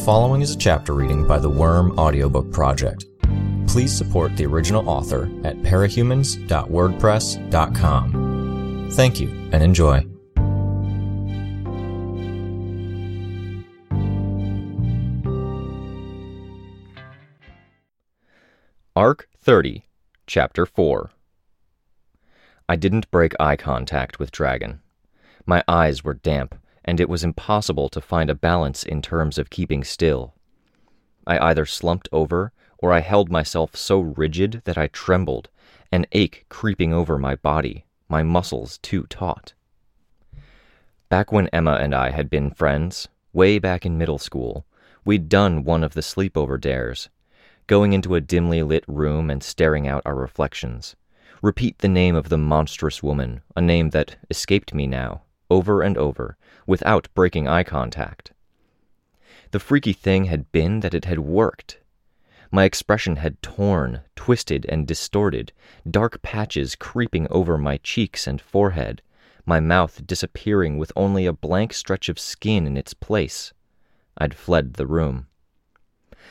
following is a chapter reading by the Worm Audiobook Project. Please support the original author at parahumans.wordpress.com. Thank you and enjoy. Arc 30, Chapter 4 I didn't break eye contact with Dragon. My eyes were damp, and it was impossible to find a balance in terms of keeping still. I either slumped over, or I held myself so rigid that I trembled, an ache creeping over my body, my muscles too taut. Back when Emma and I had been friends, way back in middle school, we'd done one of the sleepover dares going into a dimly lit room and staring out our reflections. Repeat the name of the monstrous woman, a name that escaped me now, over and over, without breaking eye contact. The freaky thing had been that it had worked. My expression had torn, twisted, and distorted, dark patches creeping over my cheeks and forehead, my mouth disappearing with only a blank stretch of skin in its place. I'd fled the room.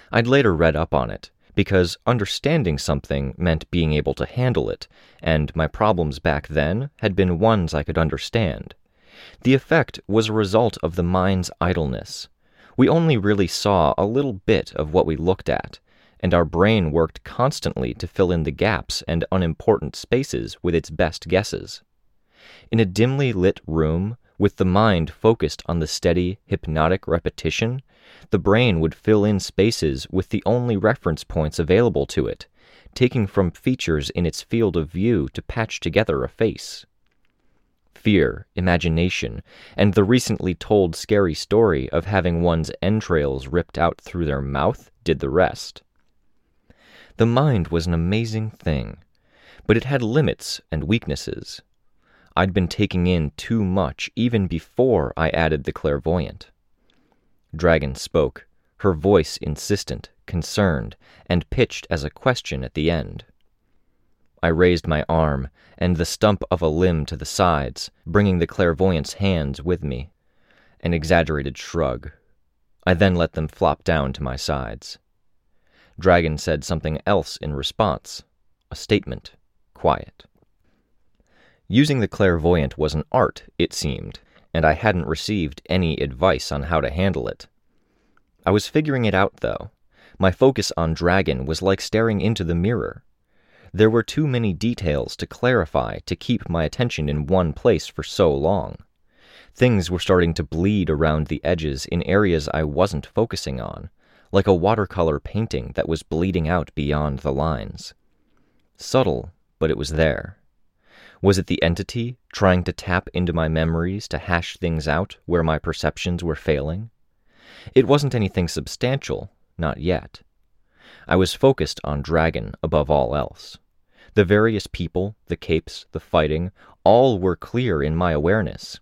I'd later read up on it, because understanding something meant being able to handle it, and my problems back then had been ones I could understand. The effect was a result of the mind's idleness. We only really saw a little bit of what we looked at, and our brain worked constantly to fill in the gaps and unimportant spaces with its best guesses. In a dimly lit room, with the mind focused on the steady, hypnotic repetition, the brain would fill in spaces with the only reference points available to it, taking from features in its field of view to patch together a face. Fear, imagination, and the recently told scary story of having one's entrails ripped out through their mouth did the rest. The mind was an amazing thing, but it had limits and weaknesses. I'd been taking in too much even before I added the clairvoyant. Dragon spoke, her voice insistent, concerned, and pitched as a question at the end. I raised my arm and the stump of a limb to the sides, bringing the clairvoyant's hands with me. An exaggerated shrug. I then let them flop down to my sides. Dragon said something else in response, a statement, quiet. Using the clairvoyant was an art, it seemed, and I hadn't received any advice on how to handle it. I was figuring it out, though. My focus on Dragon was like staring into the mirror. There were too many details to clarify to keep my attention in one place for so long. Things were starting to bleed around the edges in areas I wasn't focusing on, like a watercolor painting that was bleeding out beyond the lines. Subtle, but it was there. Was it the entity trying to tap into my memories to hash things out where my perceptions were failing? It wasn't anything substantial, not yet. I was focused on Dragon above all else. The various people, the capes, the fighting, all were clear in my awareness.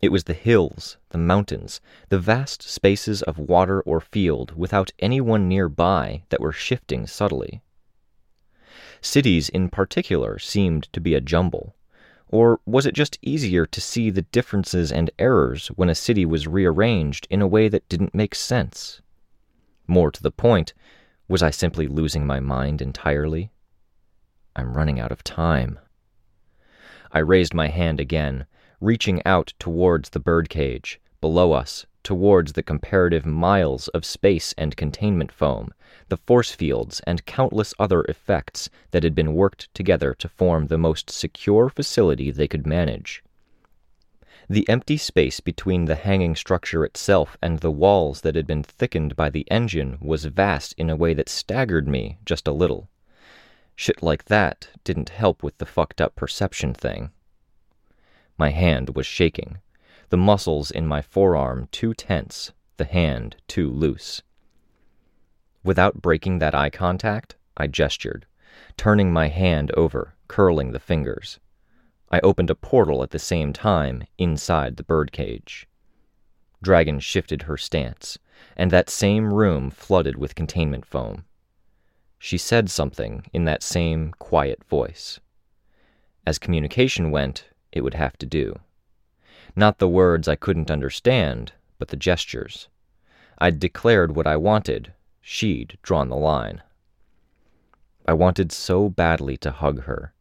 It was the hills, the mountains, the vast spaces of water or field without anyone nearby that were shifting subtly. Cities in particular seemed to be a jumble. Or was it just easier to see the differences and errors when a city was rearranged in a way that didn't make sense? More to the point, was I simply losing my mind entirely? I'm running out of time. I raised my hand again, reaching out towards the birdcage, below us, towards the comparative miles of space and containment foam, the force fields, and countless other effects that had been worked together to form the most secure facility they could manage. The empty space between the hanging structure itself and the walls that had been thickened by the engine was vast in a way that staggered me just a little. Shit like that didn't help with the fucked up perception thing. My hand was shaking the muscles in my forearm too tense, the hand too loose. Without breaking that eye contact, I gestured, turning my hand over, curling the fingers. I opened a portal at the same time inside the birdcage. Dragon shifted her stance, and that same room flooded with containment foam. She said something in that same quiet voice. As communication went, it would have to do. Not the words I couldn't understand, but the gestures. I'd declared what I wanted, she'd drawn the line. I wanted so badly to hug her,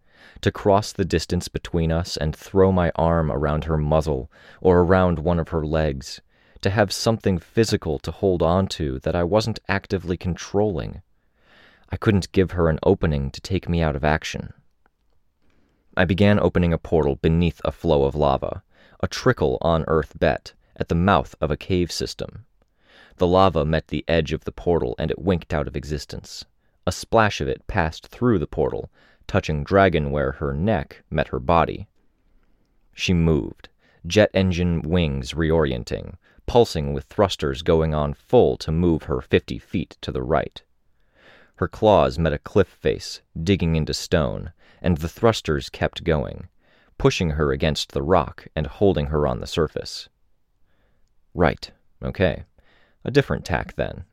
to cross the distance between us and throw my arm around her muzzle or around one of her legs, to have something physical to hold on to that I wasn't actively controlling. I couldn't give her an opening to take me out of action. I began opening a portal beneath a flow of lava, a trickle on Earth Bet, at the mouth of a cave system. The lava met the edge of the portal and it winked out of existence. A splash of it passed through the portal, touching Dragon where her neck met her body. She moved, jet engine wings reorienting, pulsing with thrusters going on full to move her fifty feet to the right. Her claws met a cliff face, digging into stone, and the thrusters kept going, pushing her against the rock and holding her on the surface. Right, okay. A different tack then.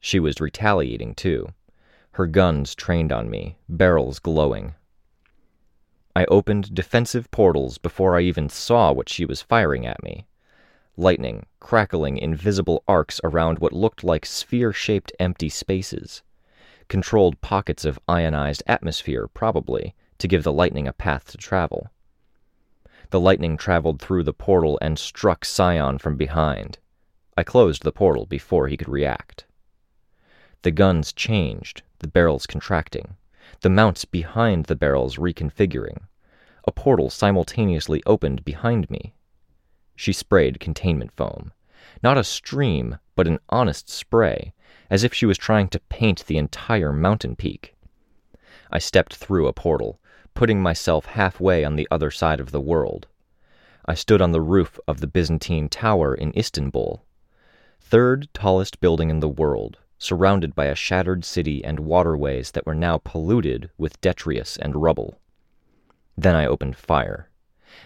She was retaliating, too. Her guns trained on me, barrels glowing. I opened defensive portals before I even saw what she was firing at me. Lightning, crackling invisible arcs around what looked like sphere shaped empty spaces. Controlled pockets of ionized atmosphere, probably, to give the lightning a path to travel. The lightning traveled through the portal and struck Scion from behind. I closed the portal before he could react. The guns changed, the barrels contracting, the mounts behind the barrels reconfiguring. A portal simultaneously opened behind me. She sprayed containment foam. Not a stream, but an honest spray, as if she was trying to paint the entire mountain peak. I stepped through a portal, putting myself halfway on the other side of the world. I stood on the roof of the Byzantine Tower in Istanbul, third tallest building in the world, surrounded by a shattered city and waterways that were now polluted with detritus and rubble. Then I opened fire.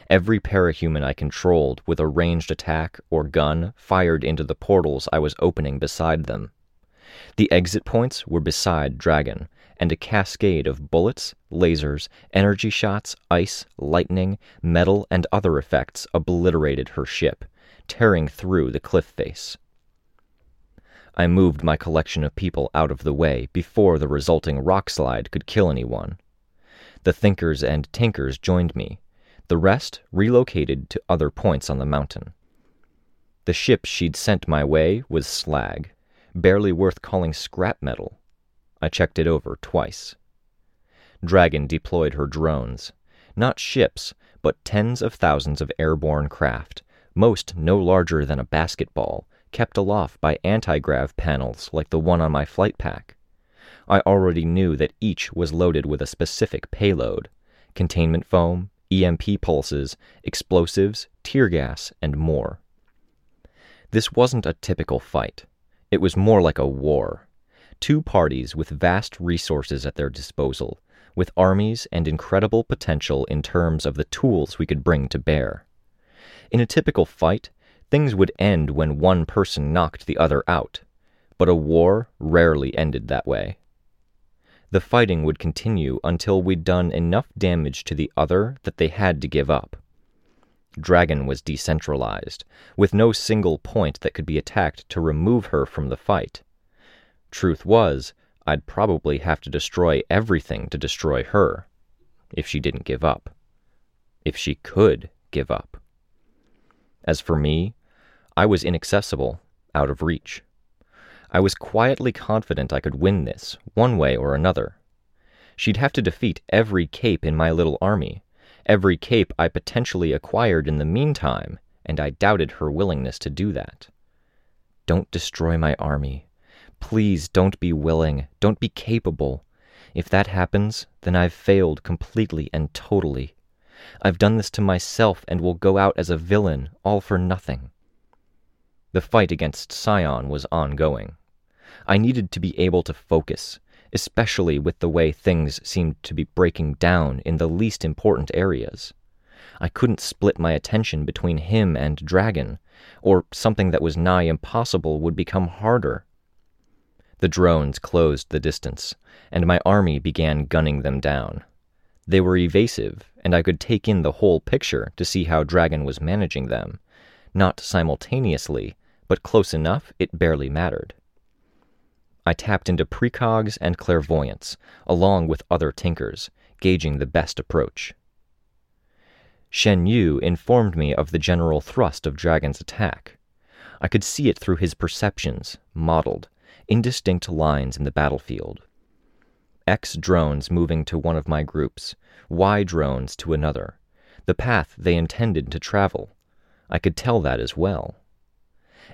Every parahuman I controlled with a ranged attack or gun fired into the portals I was opening beside them. The exit points were beside Dragon, and a cascade of bullets, lasers, energy shots, ice, lightning, metal, and other effects obliterated her ship, tearing through the cliff face. I moved my collection of people out of the way before the resulting rock slide could kill anyone. The thinkers and tinkers joined me. The rest relocated to other points on the mountain. The ship she'd sent my way was slag, barely worth calling scrap metal. I checked it over twice. Dragon deployed her drones. Not ships, but tens of thousands of airborne craft, most no larger than a basketball, kept aloft by anti-grav panels like the one on my flight pack. I already knew that each was loaded with a specific payload containment foam, EMP pulses, explosives, tear gas, and more. This wasn't a typical fight. It was more like a war two parties with vast resources at their disposal, with armies and incredible potential in terms of the tools we could bring to bear. In a typical fight, things would end when one person knocked the other out, but a war rarely ended that way. The fighting would continue until we'd done enough damage to the other that they had to give up. Dragon was decentralized, with no single point that could be attacked to remove her from the fight. Truth was, I'd probably have to destroy everything to destroy her, if she didn't give up. If she could give up. As for me, I was inaccessible, out of reach. I was quietly confident I could win this, one way or another. She'd have to defeat every cape in my little army, every cape I potentially acquired in the meantime, and I doubted her willingness to do that. Don't destroy my army, Please don't be willing, don't be capable. If that happens, then I've failed completely and totally. I've done this to myself and will go out as a villain, all for nothing. The fight against Scion was ongoing. I needed to be able to focus, especially with the way things seemed to be breaking down in the least important areas. I couldn't split my attention between him and Dragon, or something that was nigh impossible would become harder. The drones closed the distance, and my army began gunning them down. They were evasive, and I could take in the whole picture to see how Dragon was managing them, not simultaneously, but close enough it barely mattered. I tapped into precogs and clairvoyance, along with other tinkers, gauging the best approach. Shen Yu informed me of the general thrust of Dragon's attack. I could see it through his perceptions, modeled, indistinct lines in the battlefield. X drones moving to one of my groups, Y drones to another, the path they intended to travel. I could tell that as well.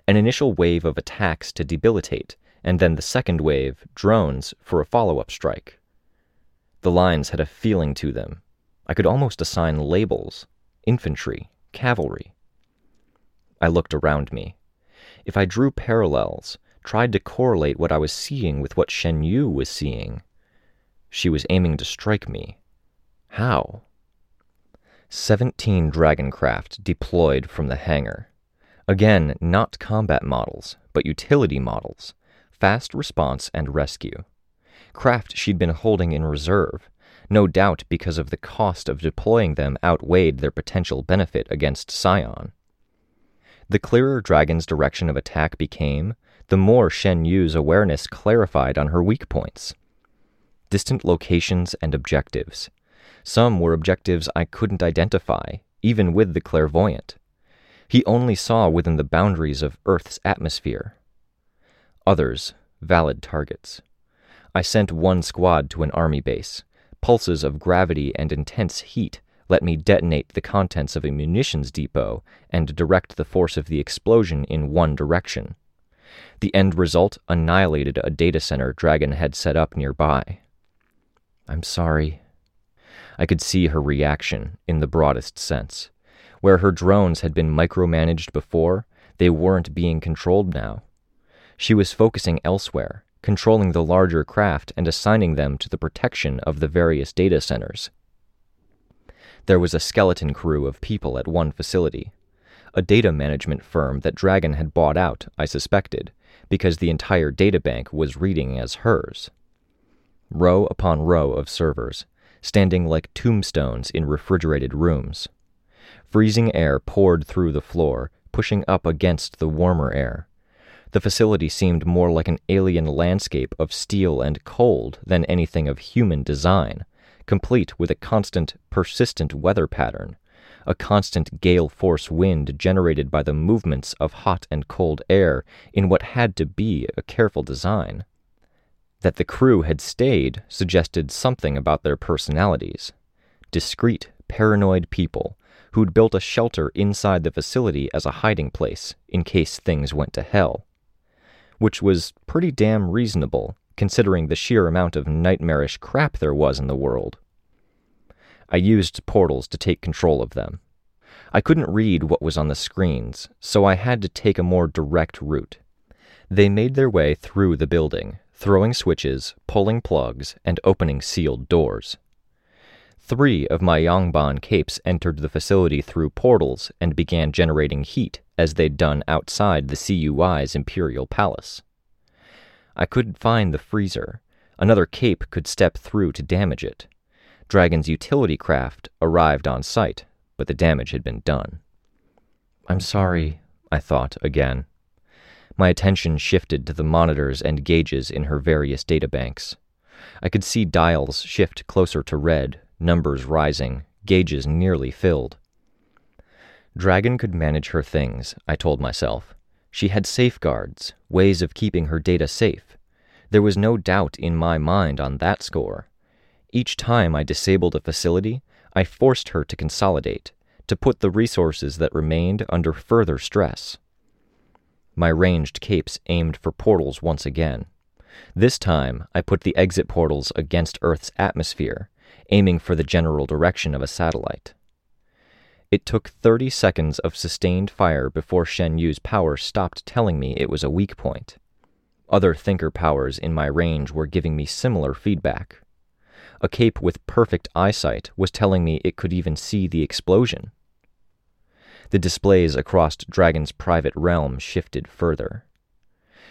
An initial wave of attacks to debilitate, and then the second wave, drones, for a follow up strike. The lines had a feeling to them. I could almost assign labels infantry, cavalry. I looked around me. If I drew parallels, tried to correlate what I was seeing with what Shen Yu was seeing, she was aiming to strike me. How? Seventeen Dragoncraft deployed from the hangar. Again, not combat models, but utility models, fast response and rescue. Craft she'd been holding in reserve, no doubt because of the cost of deploying them outweighed their potential benefit against Scion. The clearer Dragon's direction of attack became, the more Shen Yu's awareness clarified on her weak points. Distant locations and objectives. Some were objectives I couldn't identify, even with the clairvoyant. He only saw within the boundaries of Earth's atmosphere. Others, valid targets. I sent one squad to an army base. Pulses of gravity and intense heat let me detonate the contents of a munitions depot and direct the force of the explosion in one direction. The end result annihilated a data center Dragon had set up nearby. I'm sorry. I could see her reaction in the broadest sense. Where her drones had been micromanaged before, they weren't being controlled now. She was focusing elsewhere, controlling the larger craft and assigning them to the protection of the various data centers. There was a skeleton crew of people at one facility. A data management firm that Dragon had bought out, I suspected, because the entire databank was reading as hers. Row upon row of servers, standing like tombstones in refrigerated rooms. Freezing air poured through the floor, pushing up against the warmer air. The facility seemed more like an alien landscape of steel and cold than anything of human design, complete with a constant, persistent weather pattern, a constant gale force wind generated by the movements of hot and cold air in what had to be a careful design. That the crew had stayed suggested something about their personalities. Discreet, paranoid people who'd built a shelter inside the facility as a hiding place in case things went to hell which was pretty damn reasonable considering the sheer amount of nightmarish crap there was in the world. I used portals to take control of them. I couldn't read what was on the screens, so I had to take a more direct route. They made their way through the building, throwing switches, pulling plugs, and opening sealed doors. Three of my Yangban capes entered the facility through portals and began generating heat as they'd done outside the CUI's Imperial Palace. I couldn't find the freezer. Another cape could step through to damage it. Dragon's utility craft arrived on site, but the damage had been done. I'm sorry, I thought again. My attention shifted to the monitors and gauges in her various databanks. I could see dials shift closer to red numbers rising, gauges nearly filled. Dragon could manage her things, I told myself. She had safeguards, ways of keeping her data safe. There was no doubt in my mind on that score. Each time I disabled a facility, I forced her to consolidate, to put the resources that remained under further stress. My ranged capes aimed for portals once again. This time, I put the exit portals against Earth's atmosphere, aiming for the general direction of a satellite. It took 30 seconds of sustained fire before Shen Yu's power stopped telling me it was a weak point. Other thinker powers in my range were giving me similar feedback. A cape with perfect eyesight was telling me it could even see the explosion. The displays across Dragon's private realm shifted further.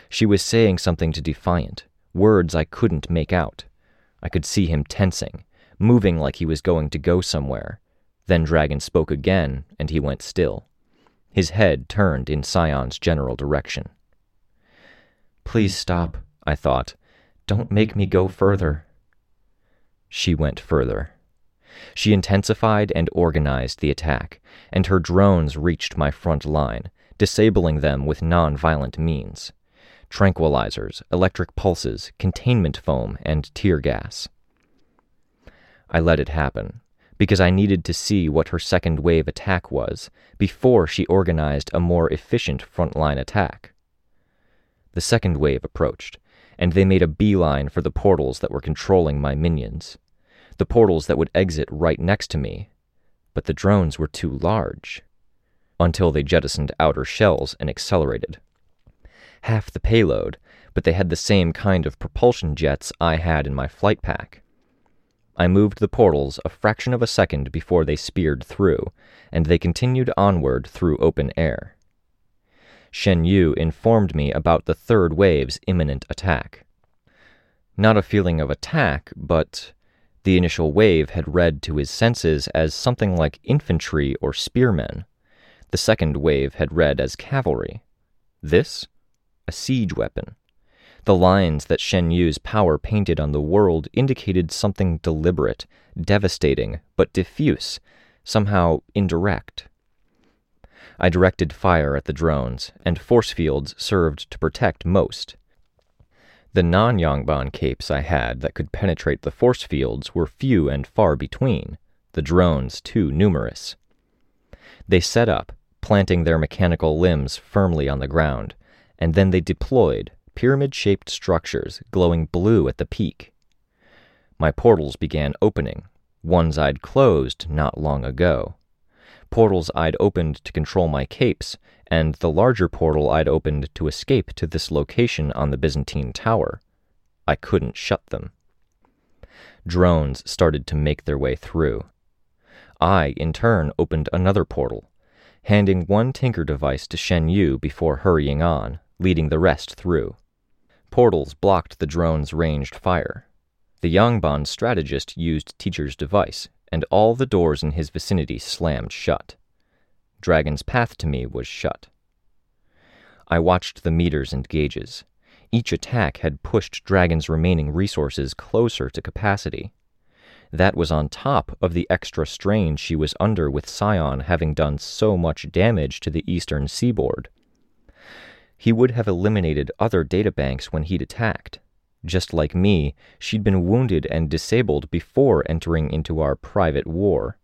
She was saying something to Defiant, words I couldn't make out. I could see him tensing, moving like he was going to go somewhere. Then Dragon spoke again, and he went still. his head turned in Scion's general direction. Please stop, I thought. Don't make me go further. She went further. She intensified and organized the attack, and her drones reached my front line, disabling them with non-violent means tranquilizers, electric pulses, containment foam, and tear gas. I let it happen, because I needed to see what her second wave attack was before she organized a more efficient frontline attack. The second wave approached, and they made a beeline for the portals that were controlling my minions the portals that would exit right next to me, but the drones were too large. Until they jettisoned outer shells and accelerated. Half the payload, but they had the same kind of propulsion jets I had in my flight pack. I moved the portals a fraction of a second before they speared through, and they continued onward through open air. Shen Yu informed me about the third wave's imminent attack. Not a feeling of attack, but the initial wave had read to his senses as something like infantry or spearmen. The second wave had read as cavalry. This? A siege weapon. The lines that Shen Yu's power painted on the world indicated something deliberate, devastating, but diffuse, somehow indirect. I directed fire at the drones, and force fields served to protect most. The non Yangban capes I had that could penetrate the force fields were few and far between, the drones too numerous. They set up, planting their mechanical limbs firmly on the ground, and then they deployed pyramid shaped structures glowing blue at the peak. My portals began opening, ones I'd closed not long ago. Portals I'd opened to control my capes and the larger portal I'd opened to escape to this location on the Byzantine Tower. I couldn't shut them. Drones started to make their way through. I, in turn, opened another portal, handing one Tinker device to Shen Yu before hurrying on, leading the rest through. Portals blocked the drone's ranged fire. The Yangban strategist used Teacher's device, and all the doors in his vicinity slammed shut. Dragon's path to me was shut. I watched the meters and gauges. Each attack had pushed Dragon's remaining resources closer to capacity. That was on top of the extra strain she was under with Scion having done so much damage to the eastern seaboard. He would have eliminated other databanks when he'd attacked. Just like me, she'd been wounded and disabled before entering into our private war.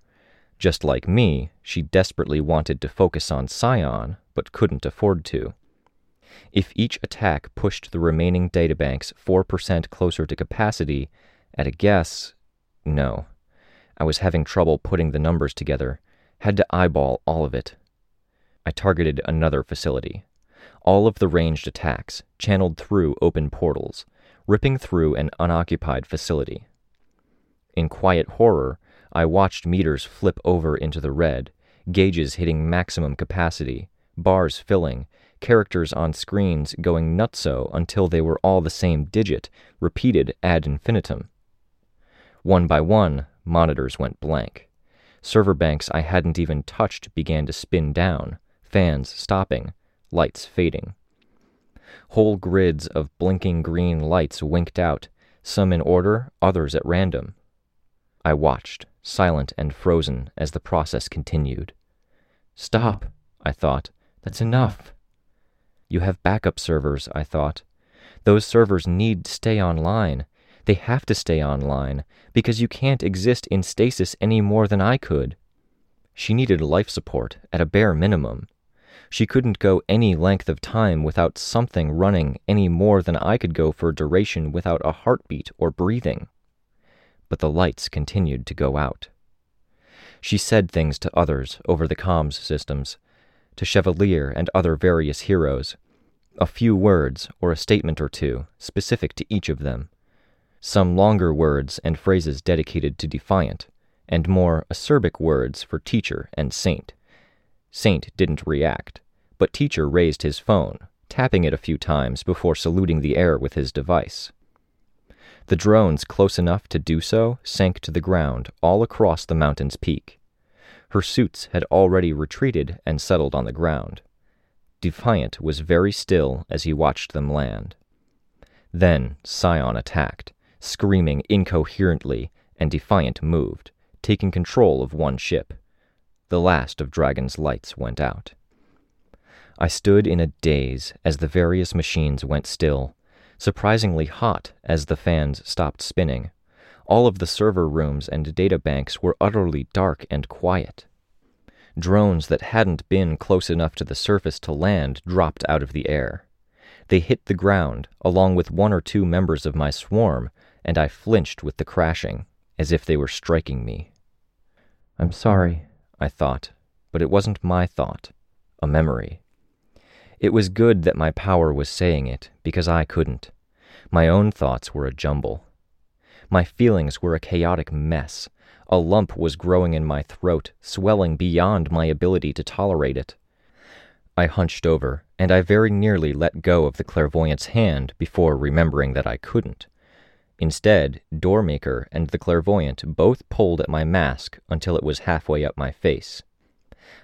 Just like me, she desperately wanted to focus on Scion, but couldn't afford to. If each attack pushed the remaining databanks 4% closer to capacity, at a guess, no. I was having trouble putting the numbers together, had to eyeball all of it. I targeted another facility. All of the ranged attacks channeled through open portals, ripping through an unoccupied facility. In quiet horror, I watched meters flip over into the red, gauges hitting maximum capacity, bars filling, characters on screens going nutso until they were all the same digit, repeated ad infinitum. One by one, monitors went blank. Server banks I hadn't even touched began to spin down, fans stopping, lights fading. Whole grids of blinking green lights winked out, some in order, others at random. I watched, silent and frozen as the process continued. Stop, I thought. That's enough. You have backup servers, I thought. Those servers need to stay online. They have to stay online, because you can't exist in stasis any more than I could. She needed life support, at a bare minimum. She couldn't go any length of time without something running any more than I could go for duration without a heartbeat or breathing but the lights continued to go out. She said things to others over the comms systems, to Chevalier and other various heroes, a few words or a statement or two specific to each of them, some longer words and phrases dedicated to Defiant, and more acerbic words for Teacher and Saint. Saint didn't react, but Teacher raised his phone, tapping it a few times before saluting the air with his device. The drones close enough to do so sank to the ground all across the mountain's peak. Her suits had already retreated and settled on the ground. Defiant was very still as he watched them land. Then Scion attacked, screaming incoherently, and Defiant moved, taking control of one ship. The last of Dragon's lights went out. I stood in a daze as the various machines went still, surprisingly hot as the fans stopped spinning. All of the server rooms and data banks were utterly dark and quiet. Drones that hadn't been close enough to the surface to land dropped out of the air. They hit the ground, along with one or two members of my swarm, and I flinched with the crashing, as if they were striking me. I'm sorry, I thought, but it wasn't my thought, a memory. It was good that my power was saying it, because I couldn't. My own thoughts were a jumble. My feelings were a chaotic mess. A lump was growing in my throat, swelling beyond my ability to tolerate it. I hunched over, and I very nearly let go of the clairvoyant's hand before remembering that I couldn't. Instead, Doormaker and the clairvoyant both pulled at my mask until it was halfway up my face.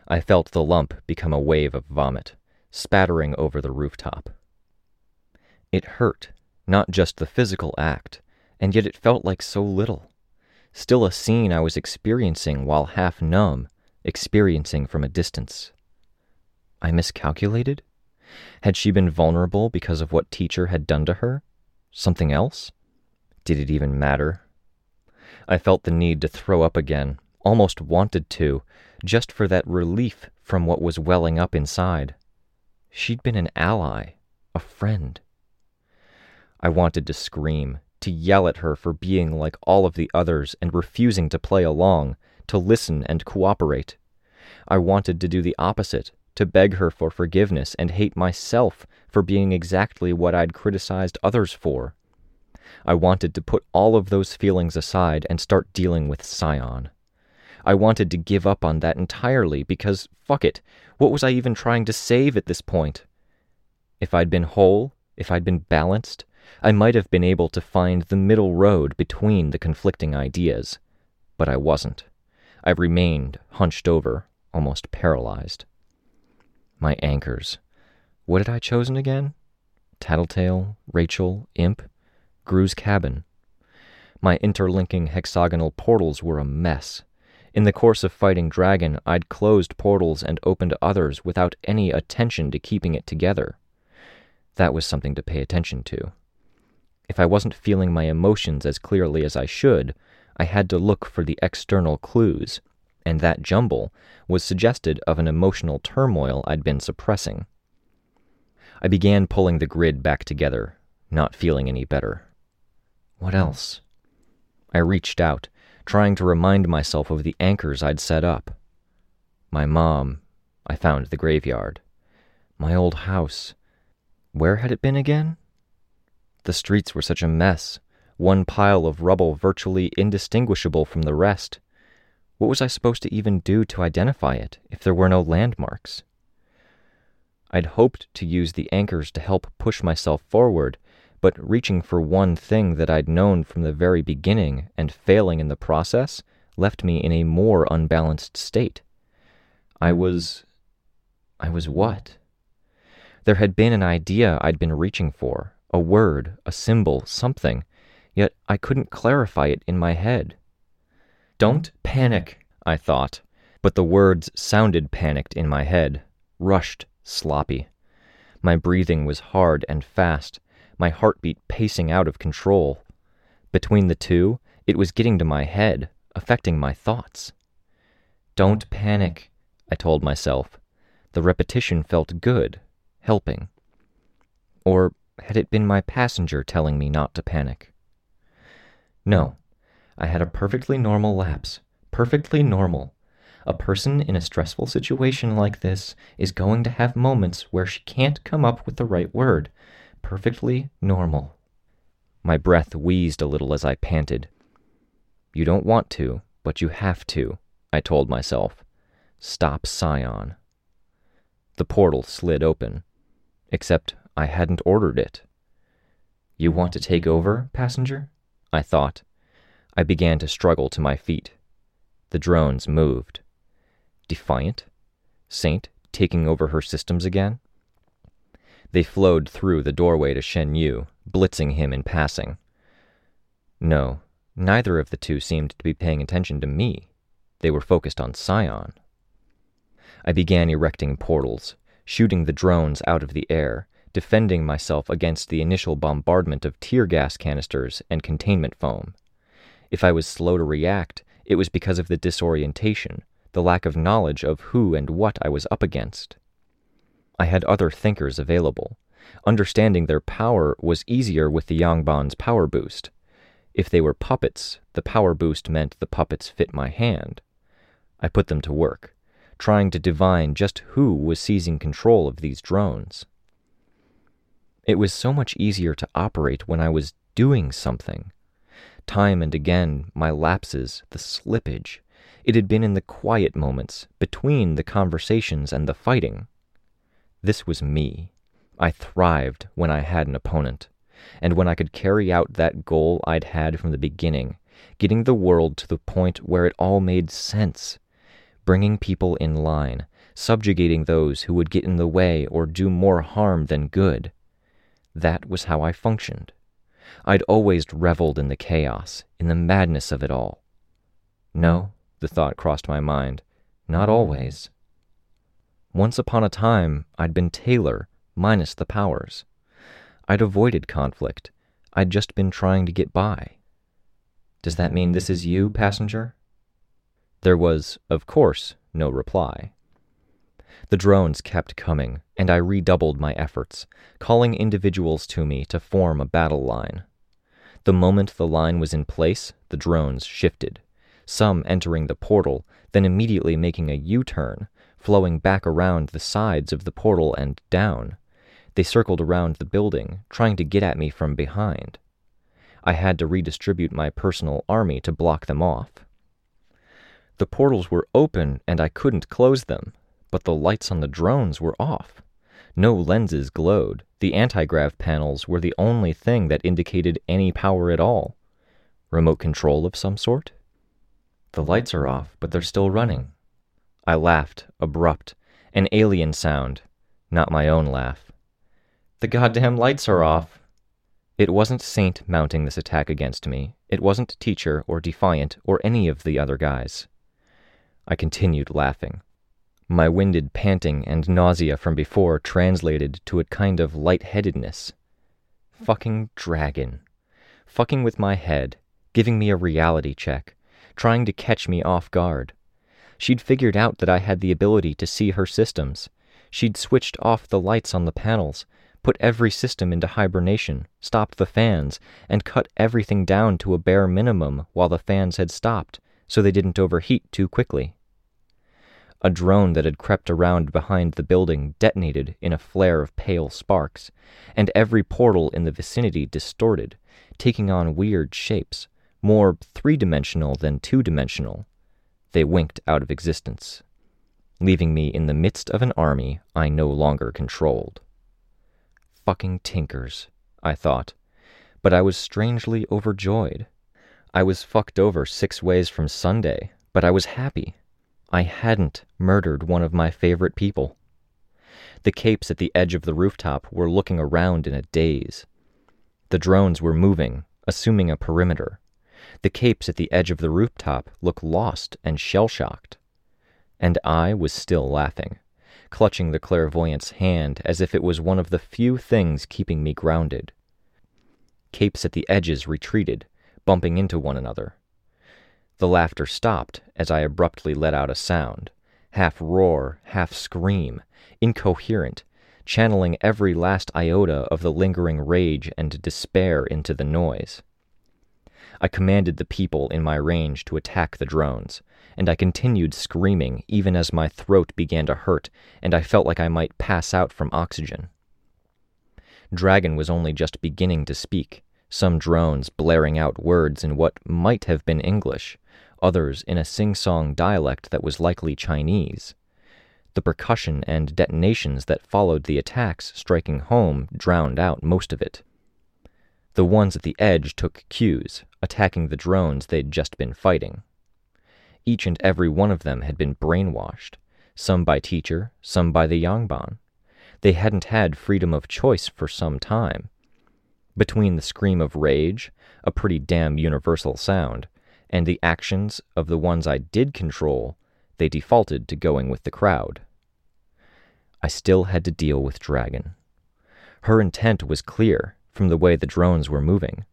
I felt the lump become a wave of vomit, spattering over the rooftop. It hurt, not just the physical act, and yet it felt like so little. Still a scene I was experiencing while half numb, experiencing from a distance. I miscalculated? Had she been vulnerable because of what teacher had done to her? Something else? Did it even matter? I felt the need to throw up again, almost wanted to, just for that relief from what was welling up inside. She'd been an ally, a friend. I wanted to scream, to yell at her for being like all of the others and refusing to play along, to listen and cooperate. I wanted to do the opposite, to beg her for forgiveness and hate myself for being exactly what I'd criticized others for. I wanted to put all of those feelings aside and start dealing with Scion. I wanted to give up on that entirely because, fuck it, what was I even trying to save at this point? If I'd been whole, if I'd been balanced, I might have been able to find the middle road between the conflicting ideas. But I wasn't. I remained hunched over, almost paralyzed. My anchors. What had I chosen again? Tattletale, Rachel, Imp, Grue's cabin. My interlinking hexagonal portals were a mess. In the course of fighting Dragon, I'd closed portals and opened others without any attention to keeping it together. That was something to pay attention to. If I wasn't feeling my emotions as clearly as I should, I had to look for the external clues, and that jumble was suggested of an emotional turmoil I'd been suppressing. I began pulling the grid back together, not feeling any better. What else? I reached out, trying to remind myself of the anchors I'd set up. My mom, I found the graveyard. My old house. Where had it been again? The streets were such a mess, one pile of rubble virtually indistinguishable from the rest. What was I supposed to even do to identify it if there were no landmarks? I'd hoped to use the anchors to help push myself forward, but reaching for one thing that I'd known from the very beginning and failing in the process left me in a more unbalanced state. I mm-hmm. was. I was what? There had been an idea I'd been reaching for, a word, a symbol, something, yet I couldn't clarify it in my head. Don't mm-hmm. panic, I thought, but the words sounded panicked in my head, rushed, sloppy. My breathing was hard and fast, my heartbeat pacing out of control. Between the two, it was getting to my head, affecting my thoughts. Don't panic, I told myself. The repetition felt good, helping. Or had it been my passenger telling me not to panic? No, I had a perfectly normal lapse. Perfectly normal. A person in a stressful situation like this is going to have moments where she can't come up with the right word. Perfectly normal. My breath wheezed a little as I panted. You don't want to, but you have to, I told myself. Stop Scion. The portal slid open. Except I hadn't ordered it. You want to take over, passenger? I thought. I began to struggle to my feet. The drones moved. Defiant? Saint taking over her systems again? They flowed through the doorway to Shen Yu, blitzing him in passing. No, neither of the two seemed to be paying attention to me. They were focused on Scion. I began erecting portals, shooting the drones out of the air, defending myself against the initial bombardment of tear gas canisters and containment foam. If I was slow to react, it was because of the disorientation, the lack of knowledge of who and what I was up against. I had other thinkers available. Understanding their power was easier with the Yangban's power boost. If they were puppets, the power boost meant the puppets fit my hand. I put them to work, trying to divine just who was seizing control of these drones. It was so much easier to operate when I was doing something. Time and again, my lapses, the slippage, it had been in the quiet moments, between the conversations and the fighting. This was me. I thrived when I had an opponent, and when I could carry out that goal I'd had from the beginning, getting the world to the point where it all made sense, bringing people in line, subjugating those who would get in the way or do more harm than good. That was how I functioned. I'd always reveled in the chaos, in the madness of it all. No, the thought crossed my mind, not always. Once upon a time, I'd been Taylor, minus the powers. I'd avoided conflict. I'd just been trying to get by. Does that mean this is you, passenger? There was, of course, no reply. The drones kept coming, and I redoubled my efforts, calling individuals to me to form a battle line. The moment the line was in place, the drones shifted, some entering the portal, then immediately making a U turn, flowing back around the sides of the portal and down. They circled around the building, trying to get at me from behind. I had to redistribute my personal army to block them off. The portals were open and I couldn't close them, but the lights on the drones were off. No lenses glowed. The anti-grav panels were the only thing that indicated any power at all. Remote control of some sort? The lights are off, but they're still running. I laughed, abrupt, an alien sound, not my own laugh. The goddamn lights are off. It wasn't Saint mounting this attack against me. It wasn't Teacher or Defiant or any of the other guys. I continued laughing. My winded panting and nausea from before translated to a kind of lightheadedness. Fucking dragon. Fucking with my head, giving me a reality check, trying to catch me off guard. She'd figured out that I had the ability to see her systems. She'd switched off the lights on the panels, put every system into hibernation, stopped the fans, and cut everything down to a bare minimum while the fans had stopped, so they didn't overheat too quickly. A drone that had crept around behind the building detonated in a flare of pale sparks, and every portal in the vicinity distorted, taking on weird shapes, more three dimensional than two dimensional, they winked out of existence, leaving me in the midst of an army I no longer controlled. Fucking tinkers, I thought, but I was strangely overjoyed. I was fucked over six ways from Sunday, but I was happy. I hadn't murdered one of my favorite people. The capes at the edge of the rooftop were looking around in a daze. The drones were moving, assuming a perimeter, the capes at the edge of the rooftop look lost and shell shocked. And I was still laughing, clutching the clairvoyant's hand as if it was one of the few things keeping me grounded. Capes at the edges retreated, bumping into one another. The laughter stopped as I abruptly let out a sound, half roar, half scream, incoherent, channeling every last iota of the lingering rage and despair into the noise. I commanded the people in my range to attack the drones, and I continued screaming even as my throat began to hurt and I felt like I might pass out from oxygen. Dragon was only just beginning to speak, some drones blaring out words in what might have been English, others in a sing-song dialect that was likely Chinese. The percussion and detonations that followed the attacks striking home drowned out most of it. The ones at the edge took cues, attacking the drones they'd just been fighting. Each and every one of them had been brainwashed, some by teacher, some by the Yangban. They hadn't had freedom of choice for some time. Between the scream of rage, a pretty damn universal sound, and the actions of the ones I did control, they defaulted to going with the crowd. I still had to deal with Dragon. Her intent was clear from the way the drones were moving.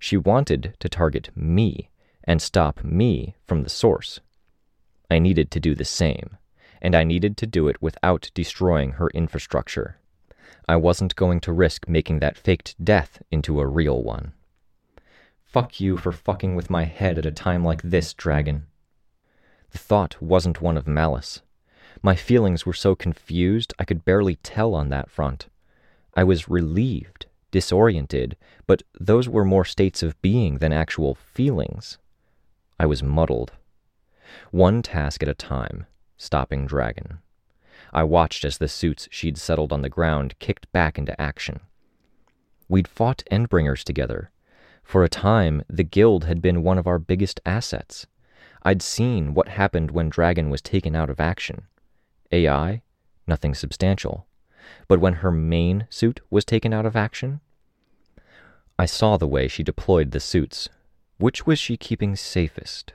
She wanted to target me and stop me from the source. I needed to do the same, and I needed to do it without destroying her infrastructure. I wasn't going to risk making that faked death into a real one. Fuck you for fucking with my head at a time like this, Dragon. The thought wasn't one of malice. My feelings were so confused I could barely tell on that front. I was relieved, disoriented, but those were more states of being than actual feelings. I was muddled. One task at a time, stopping Dragon. I watched as the suits she'd settled on the ground kicked back into action. We'd fought Endbringers together. For a time, the Guild had been one of our biggest assets. I'd seen what happened when Dragon was taken out of action. AI? Nothing substantial. But when her main suit was taken out of action? I saw the way she deployed the suits. Which was she keeping safest?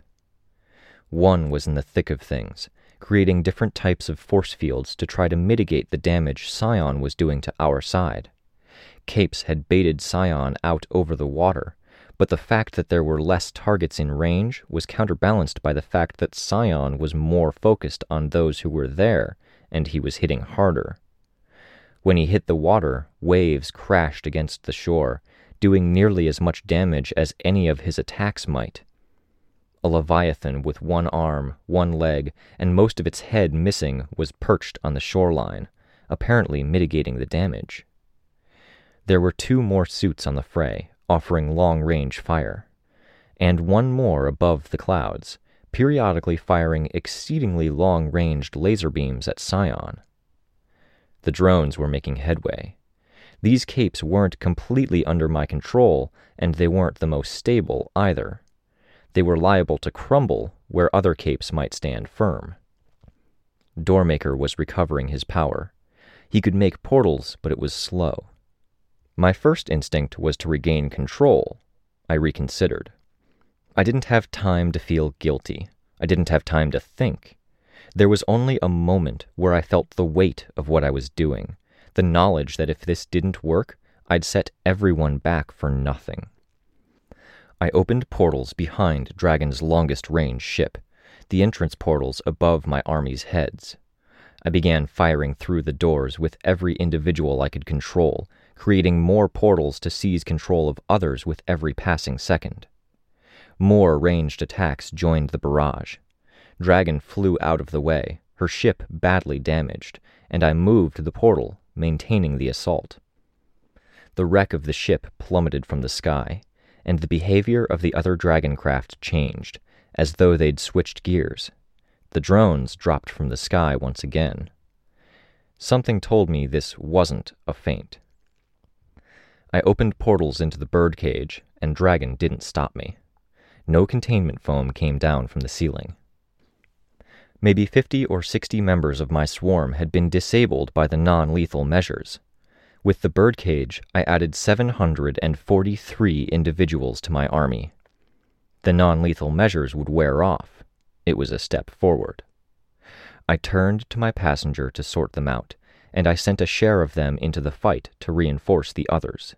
One was in the thick of things, creating different types of force fields to try to mitigate the damage Scion was doing to our side. Capes had baited Scion out over the water, but the fact that there were less targets in range was counterbalanced by the fact that Scion was more focused on those who were there, and he was hitting harder. When he hit the water, waves crashed against the shore, doing nearly as much damage as any of his attacks might. A leviathan with one arm, one leg, and most of its head missing was perched on the shoreline, apparently mitigating the damage. There were two more suits on the fray, offering long range fire, and one more above the clouds, periodically firing exceedingly long ranged laser beams at Scion. The drones were making headway. These capes weren't completely under my control, and they weren't the most stable either. They were liable to crumble where other capes might stand firm. Doormaker was recovering his power. He could make portals, but it was slow. My first instinct was to regain control. I reconsidered. I didn't have time to feel guilty. I didn't have time to think. There was only a moment where I felt the weight of what I was doing, the knowledge that if this didn't work, I'd set everyone back for nothing. I opened portals behind Dragon's longest range ship, the entrance portals above my army's heads. I began firing through the doors with every individual I could control, creating more portals to seize control of others with every passing second. More ranged attacks joined the barrage. Dragon flew out of the way, her ship badly damaged, and I moved the portal, maintaining the assault. The wreck of the ship plummeted from the sky, and the behavior of the other dragon craft changed, as though they'd switched gears. The drones dropped from the sky once again. Something told me this wasn't a feint. I opened portals into the birdcage, and Dragon didn't stop me. No containment foam came down from the ceiling. Maybe 50 or 60 members of my swarm had been disabled by the non lethal measures. With the birdcage, I added 743 individuals to my army. The non lethal measures would wear off. It was a step forward. I turned to my passenger to sort them out, and I sent a share of them into the fight to reinforce the others.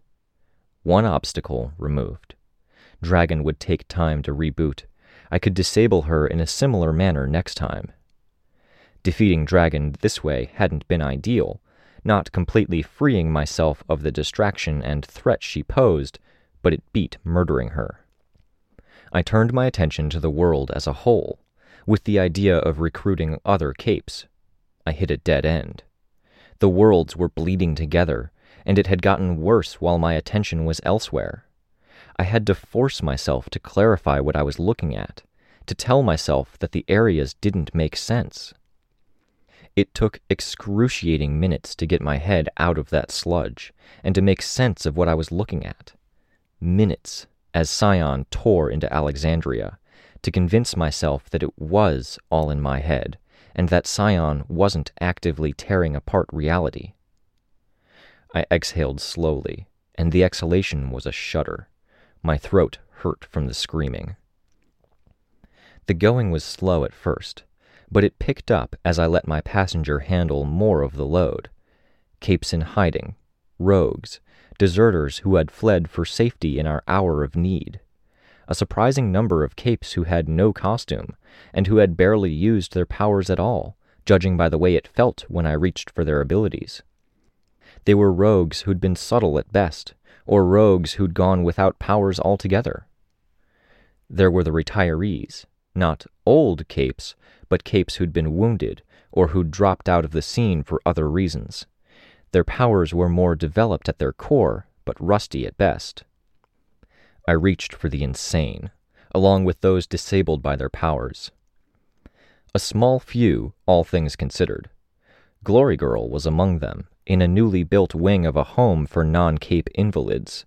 One obstacle removed. Dragon would take time to reboot. I could disable her in a similar manner next time. Defeating Dragon this way hadn't been ideal, not completely freeing myself of the distraction and threat she posed, but it beat murdering her. I turned my attention to the world as a whole, with the idea of recruiting other capes. I hit a dead end. The worlds were bleeding together, and it had gotten worse while my attention was elsewhere. I had to force myself to clarify what I was looking at, to tell myself that the areas didn't make sense. It took excruciating minutes to get my head out of that sludge and to make sense of what I was looking at. Minutes as Scion tore into Alexandria, to convince myself that it was all in my head, and that Scion wasn't actively tearing apart reality. I exhaled slowly, and the exhalation was a shudder. My throat hurt from the screaming. The going was slow at first, but it picked up as I let my passenger handle more of the load. Capes in hiding, rogues, deserters who had fled for safety in our hour of need. A surprising number of capes who had no costume, and who had barely used their powers at all, judging by the way it felt when I reached for their abilities. They were rogues who'd been subtle at best, or rogues who'd gone without powers altogether. There were the retirees, not old capes, but capes who'd been wounded or who'd dropped out of the scene for other reasons. Their powers were more developed at their core, but rusty at best. I reached for the insane, along with those disabled by their powers. A small few, all things considered. Glory Girl was among them, in a newly built wing of a home for non Cape invalids.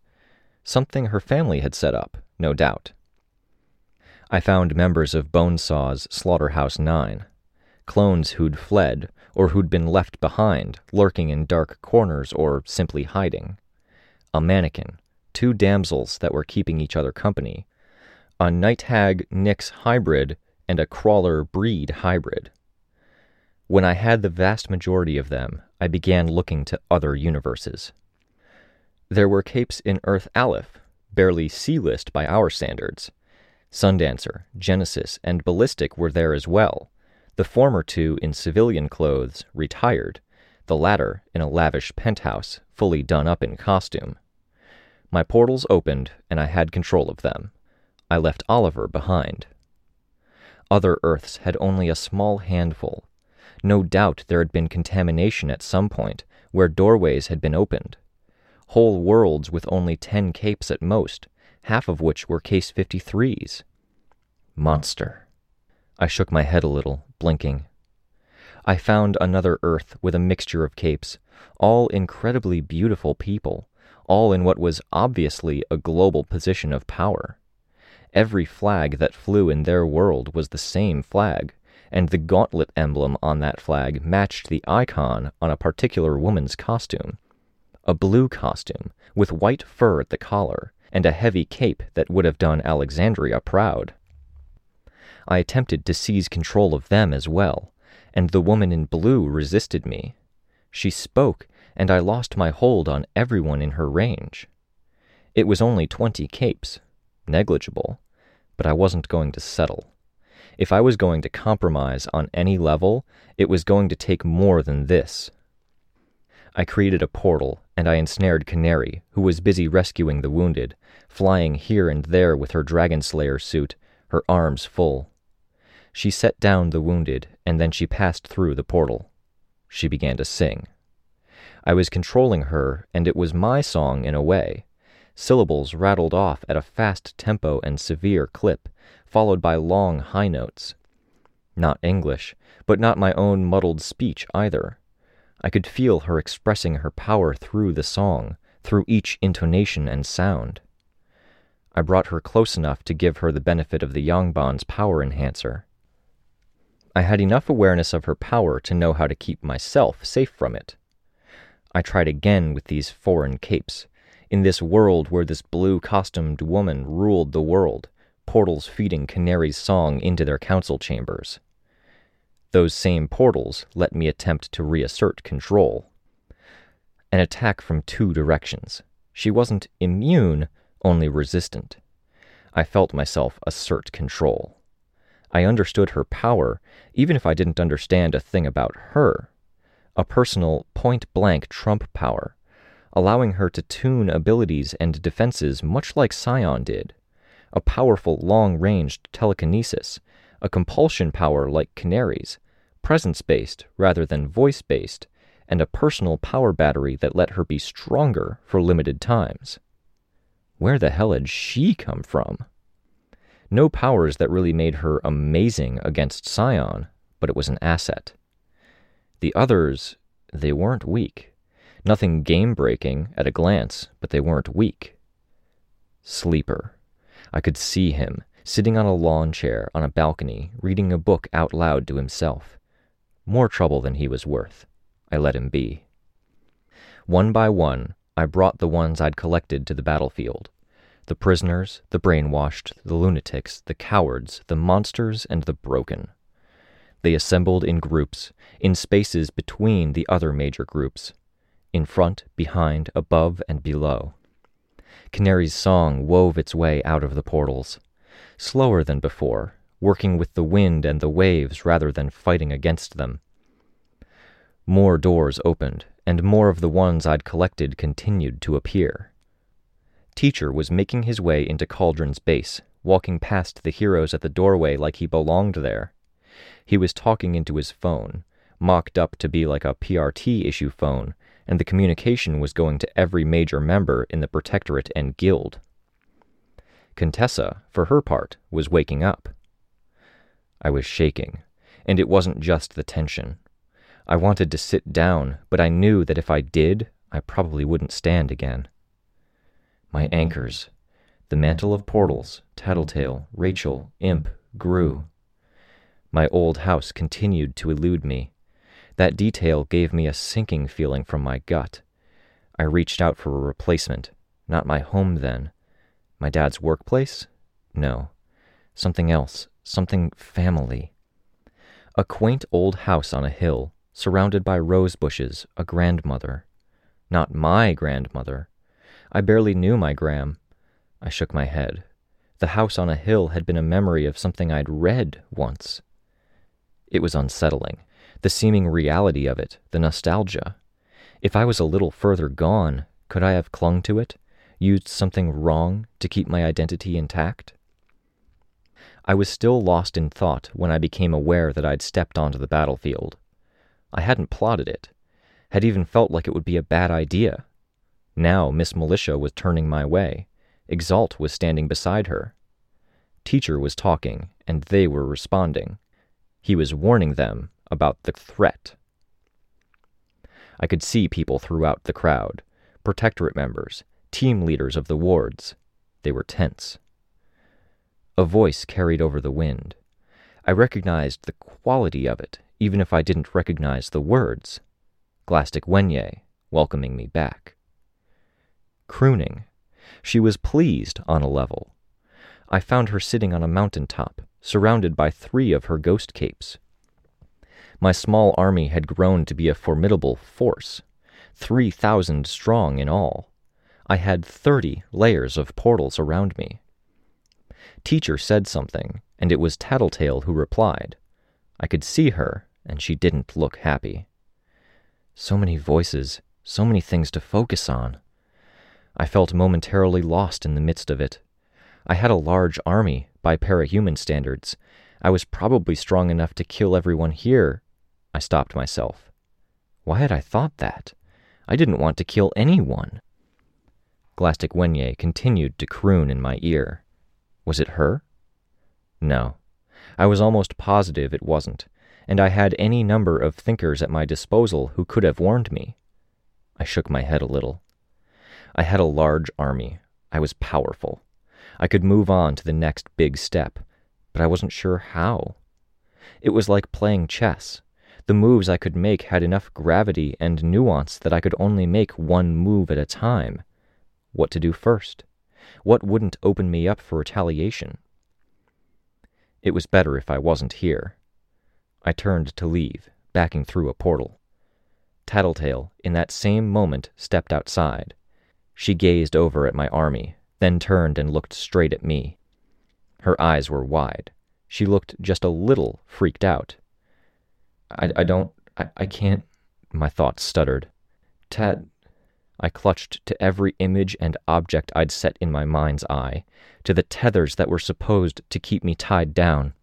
Something her family had set up, no doubt. I found members of Bonesaw's Slaughterhouse Nine, clones who'd fled or who'd been left behind, lurking in dark corners or simply hiding. A mannequin, two damsels that were keeping each other company, a night hag Nyx hybrid, and a crawler breed hybrid. When I had the vast majority of them, I began looking to other universes. There were capes in Earth Aleph, barely C-list by our standards. Sundancer, Genesis, and Ballistic were there as well, the former two in civilian clothes, retired, the latter in a lavish penthouse, fully done up in costume. My portals opened, and I had control of them. I left Oliver behind. Other Earths had only a small handful, no doubt there had been contamination at some point, where doorways had been opened. Whole worlds with only ten capes at most, half of which were Case 53s. Monster. I shook my head a little, blinking. I found another Earth with a mixture of capes, all incredibly beautiful people, all in what was obviously a global position of power. Every flag that flew in their world was the same flag, and the gauntlet emblem on that flag matched the icon on a particular woman's costume. A blue costume, with white fur at the collar, and a heavy cape that would have done Alexandria proud. I attempted to seize control of them as well, and the woman in blue resisted me. She spoke, and I lost my hold on everyone in her range. It was only twenty capes, negligible, but I wasn't going to settle. If I was going to compromise on any level, it was going to take more than this. I created a portal, and I ensnared Canary, who was busy rescuing the wounded, flying here and there with her Dragon Slayer suit, her arms full. She set down the wounded, and then she passed through the portal. She began to sing. I was controlling her, and it was my song in a way. Syllables rattled off at a fast tempo and severe clip, followed by long high notes. Not English, but not my own muddled speech either. I could feel her expressing her power through the song, through each intonation and sound. I brought her close enough to give her the benefit of the Yangban's power enhancer. I had enough awareness of her power to know how to keep myself safe from it. I tried again with these foreign capes, in this world where this blue costumed woman ruled the world, portals feeding Canary's song into their council chambers. Those same portals let me attempt to reassert control. An attack from two directions. She wasn't immune, only resistant. I felt myself assert control. I understood her power, even if I didn't understand a thing about her. A personal, point blank trump power, allowing her to tune abilities and defenses much like Scion did a powerful long ranged telekinesis, a compulsion power like Canary's, presence based rather than voice based, and a personal power battery that let her be stronger for limited times. Where the hell had she come from? No powers that really made her amazing against Scion, but it was an asset. The others, they weren't weak. Nothing game breaking at a glance, but they weren't weak. Sleeper. I could see him, sitting on a lawn chair on a balcony, reading a book out loud to himself. More trouble than he was worth. I let him be. One by one, I brought the ones I'd collected to the battlefield the prisoners, the brainwashed, the lunatics, the cowards, the monsters, and the broken. They assembled in groups, in spaces between the other major groups, in front, behind, above, and below. Canary's song wove its way out of the portals, slower than before, working with the wind and the waves rather than fighting against them. More doors opened, and more of the ones I'd collected continued to appear. Teacher was making his way into Cauldron's base, walking past the heroes at the doorway like he belonged there. He was talking into his phone, mocked up to be like a PRT issue phone, and the communication was going to every major member in the Protectorate and Guild. Contessa, for her part, was waking up. I was shaking, and it wasn't just the tension. I wanted to sit down, but I knew that if I did, I probably wouldn't stand again. My anchors, the mantle of portals, Tattletale, Rachel, Imp, grew. My old house continued to elude me. That detail gave me a sinking feeling from my gut. I reached out for a replacement. Not my home, then. My dad's workplace? No. Something else. Something family. A quaint old house on a hill, surrounded by rose bushes, a grandmother. Not my grandmother. I barely knew my gram. I shook my head. The house on a hill had been a memory of something I'd read once. It was unsettling, the seeming reality of it, the nostalgia. If I was a little further gone, could I have clung to it, used something wrong to keep my identity intact? I was still lost in thought when I became aware that I'd stepped onto the battlefield. I hadn't plotted it, had even felt like it would be a bad idea. Now Miss Militia was turning my way. Exalt was standing beside her. Teacher was talking, and they were responding. He was warning them about the threat. I could see people throughout the crowd protectorate members, team leaders of the wards. They were tense. A voice carried over the wind. I recognized the quality of it, even if I didn't recognize the words. Glaistig Uaine, welcoming me back. Crooning. She was pleased on a level. I found her sitting on a mountain top, surrounded by three of her ghost capes. My small army had grown to be a formidable force, 3,000 strong in all. I had 30 layers of portals around me. Teacher said something, and it was Tattletale who replied. I could see her, and she didn't look happy. So many voices, so many things to focus on. I felt momentarily lost in the midst of it. I had a large army, by parahuman standards. I was probably strong enough to kill everyone here. I stopped myself. Why had I thought that? I didn't want to kill anyone. Glaistig Uaine continued to croon in my ear. Was it her? No. I was almost positive it wasn't, and I had any number of thinkers at my disposal who could have warned me. I shook my head a little. I had a large army. I was powerful. I could move on to the next big step, but I wasn't sure how. It was like playing chess. The moves I could make had enough gravity and nuance that I could only make one move at a time. What to do first? What wouldn't open me up for retaliation? It was better if I wasn't here. I turned to leave, backing through a portal. Tattletale, in that same moment, stepped outside. She gazed over at my army, then turned and looked straight at me. Her eyes were wide. She looked just a little freaked out. I, I don't, I, I can't, my thoughts stuttered. Tat, I clutched to every image and object I'd set in my mind's eye, to the tethers that were supposed to keep me tied down.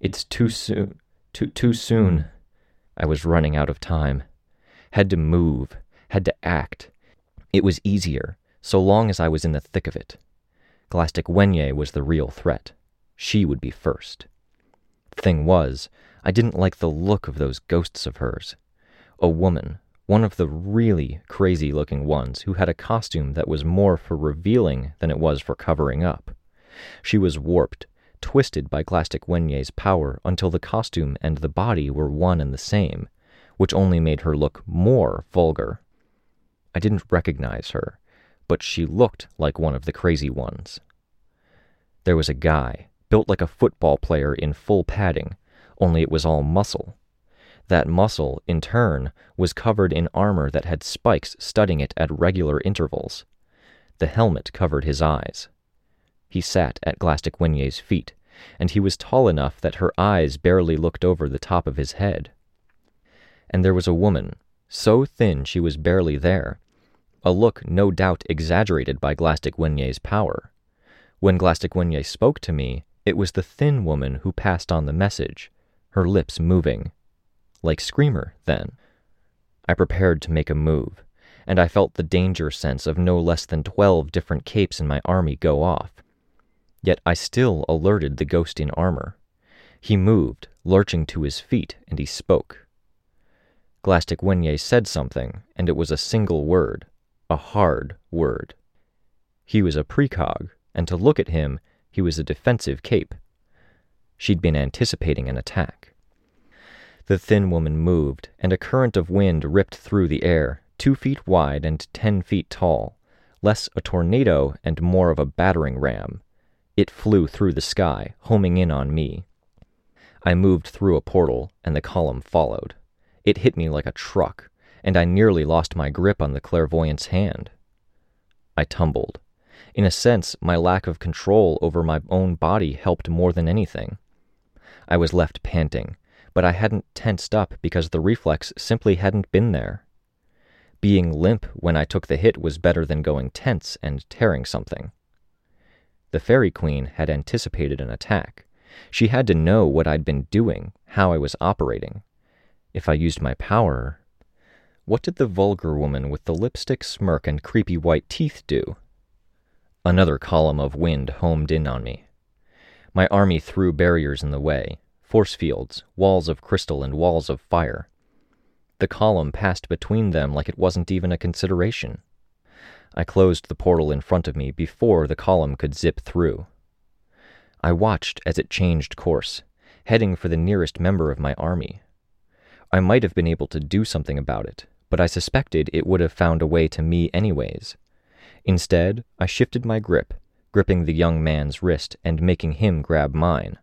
It's too soon, too, too soon. I was running out of time. Had to move, had to act. It was easier, so long as I was in the thick of it. Glaistig Uaine was the real threat. She would be first. Thing was, I didn't like the look of those ghosts of hers. A woman, one of the really crazy looking ones who had a costume that was more for revealing than it was for covering up. She was warped, twisted by Glaistig Uaine's power until the costume and the body were one and the same, which only made her look more vulgar. I didn't recognize her, but she looked like one of the crazy ones. There was a guy, built like a football player in full padding, only it was all muscle. That muscle, in turn, was covered in armor that had spikes studding it at regular intervals. The helmet covered his eyes. He sat at Glaistig Uaine's feet, and he was tall enough that her eyes barely looked over the top of his head. And there was a woman, so thin she was barely there, a look no doubt exaggerated by Glaistig Uaine's power. When Glaistig Uaine spoke to me, it was the thin woman who passed on the message, her lips moving. Like Screamer, then. I prepared to make a move, and I felt the danger sense of no less than twelve different capes in my army go off. Yet I still alerted the ghost in armor. He moved, lurching to his feet, and he spoke. Glaistig Uaine said something, and it was a single word, a hard word. He was a precog, and to look at him, he was a defensive cape. She'd been anticipating an attack. The thin woman moved, and a current of wind ripped through the air, two feet wide and ten feet tall, less a tornado and more of a battering ram. It flew through the sky, homing in on me. I moved through a portal, and the column followed. It hit me like a truck, and I nearly lost my grip on the clairvoyant's hand. I tumbled. In a sense, my lack of control over my own body helped more than anything. I was left panting, but I hadn't tensed up because the reflex simply hadn't been there. Being limp when I took the hit was better than going tense and tearing something. The Fairy Queen had anticipated an attack. She had to know what I'd been doing, how I was operating. If I used my power. What did the vulgar woman with the lipstick smirk and creepy white teeth do? Another column of wind homed in on me. My army threw barriers in the way force fields, walls of crystal, and walls of fire. The column passed between them like it wasn't even a consideration. I closed the portal in front of me before the column could zip through. I watched as it changed course, heading for the nearest member of my army. I might have been able to do something about it, but I suspected it would have found a way to me anyways. Instead, I shifted my grip, gripping the young man's wrist and making him grab mine,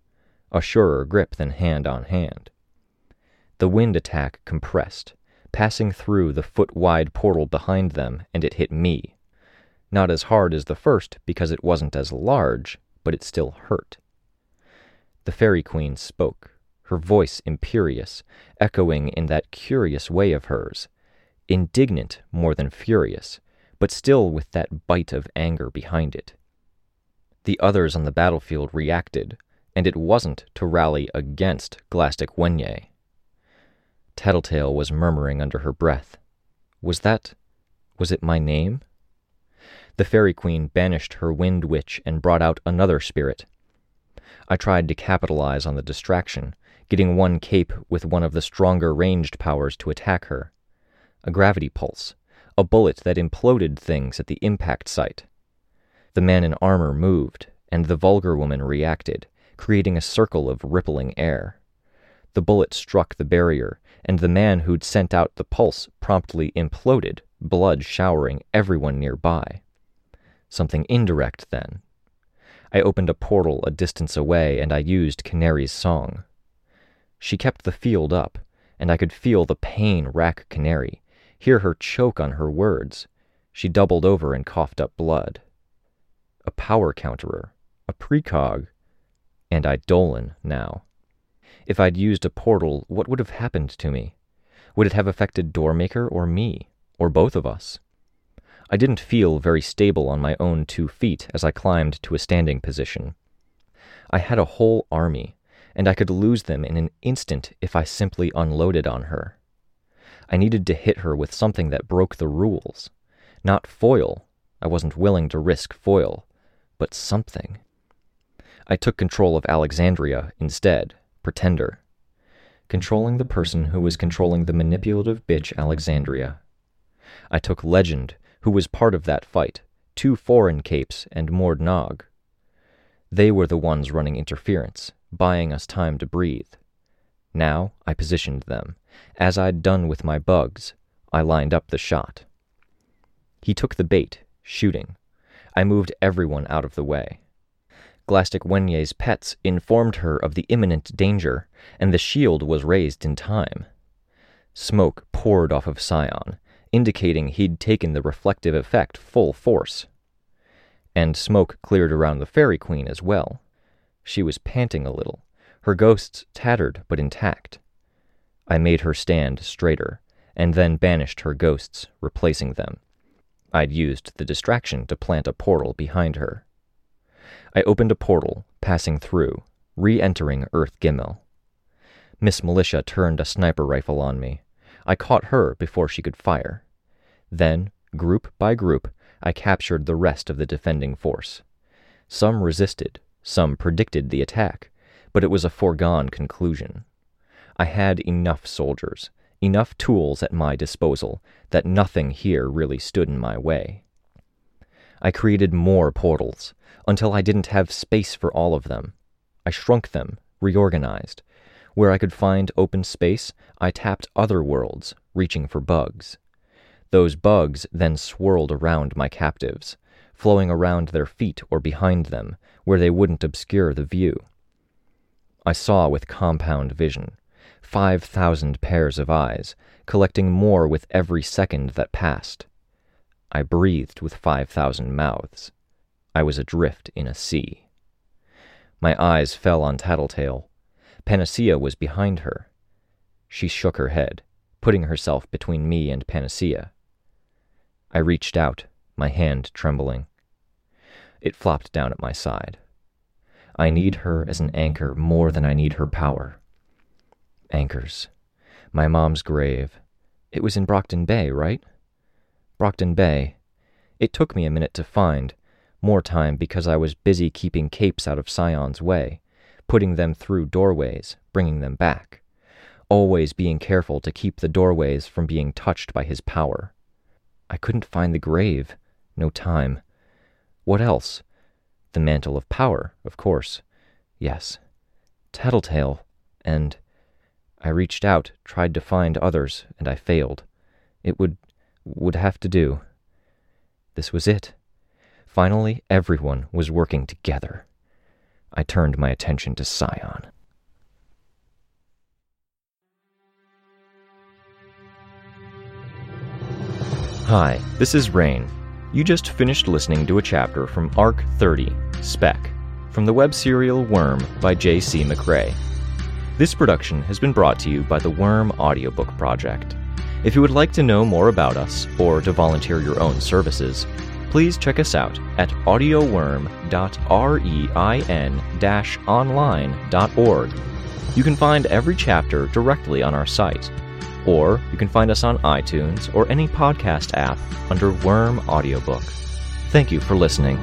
a surer grip than hand on hand. The wind attack compressed, passing through the foot wide portal behind them, and it hit me. Not as hard as the first because it wasn't as large, but it still hurt. The Fairy Queen spoke, her voice imperious, echoing in that curious way of hers, indignant more than furious, but still with that bite of anger behind it. The others on the battlefield reacted, and it wasn't to rally against Glaistig Uaine. Tattletale was murmuring under her breath. Was that. was it my name? The Fairy Queen banished her Wind Witch and brought out another spirit. I tried to capitalize on the distraction, getting one cape with one of the stronger ranged powers to attack her. A gravity pulse, a bullet that imploded things at the impact site. The man in armor moved, and the vulgar woman reacted, creating a circle of rippling air. The bullet struck the barrier, and the man who'd sent out the pulse promptly imploded, blood showering everyone nearby. Something indirect, then. I opened a portal a distance away and I used Canary's song. She kept the field up, and I could feel the pain rack Canary, hear her choke on her words. She doubled over and coughed up blood. A power counterer, a precog, and Eidolon now. If I'd used a portal, what would have happened to me? Would it have affected Doormaker or me, or both of us? I didn't feel very stable on my own two feet as I climbed to a standing position. I had a whole army, and I could lose them in an instant if I simply unloaded on her. I needed to hit her with something that broke the rules. Not foil. I wasn't willing to risk foil, but something. I took control of Alexandria instead, pretender. Controlling the person who was controlling the manipulative bitch Alexandria. I took Legend, who was part of that fight, two foreign capes, and Moord Nag. They were the ones running interference, buying us time to breathe. Now I positioned them. As I'd done with my bugs, I lined up the shot. He took the bait, shooting. I moved everyone out of the way. Glaistig pets informed her of the imminent danger, and the shield was raised in time. Smoke poured off of Scion, indicating he'd taken the reflective effect full force. And smoke cleared around the Fairy Queen as well. She was panting a little, her ghosts tattered but intact. I made her stand straighter, and then banished her ghosts, replacing them. I'd used the distraction to plant a portal behind her. I opened a portal, passing through, re entering Earth Gimel. Miss Militia turned a sniper rifle on me. I caught her before she could fire. Then, group by group, I captured the rest of the defending force. Some resisted, some predicted the attack, but it was a foregone conclusion. I had enough soldiers, enough tools at my disposal, that nothing here really stood in my way. I created more portals, until I didn't have space for all of them. I shrunk them, reorganized. Where I could find open space, I tapped other worlds, reaching for bugs. Those bugs then swirled around my captives, flowing around their feet or behind them, where they wouldn't obscure the view. I saw with compound vision, 5,000 pairs of eyes, collecting more with every second that passed. I breathed with 5,000 mouths. I was adrift in a sea. My eyes fell on Tattletale. Panacea was behind her. She shook her head, putting herself between me and Panacea. I reached out, my hand trembling. It flopped down at my side. I need her as an anchor more than I need her power. Anchors. My mom's grave. It was in Brockton Bay, right? Brockton Bay. It took me a minute to find, more time because I was busy keeping capes out of Scion's way, putting them through doorways, bringing them back. Always being careful to keep the doorways from being touched by his power. I couldn't find the grave. No time. What else? The mantle of power, of course. Yes. Tattletale. And I reached out, tried to find others, and I failed. It would would have to do. This was it. Finally, everyone was working together. I turned my attention to Scion. Hi, this is Rain. You just finished listening to a chapter from Arc 30, Speck, from the web serial Worm by J.C. McCrae. This production has been brought to you by the Worm Audiobook Project. If you would like to know more about us or to volunteer your own services, please check us out at audioworm.rein-online.org. You can find every chapter directly on our site or you can find us on iTunes or any podcast app under Worm Audiobook. Thank you for listening.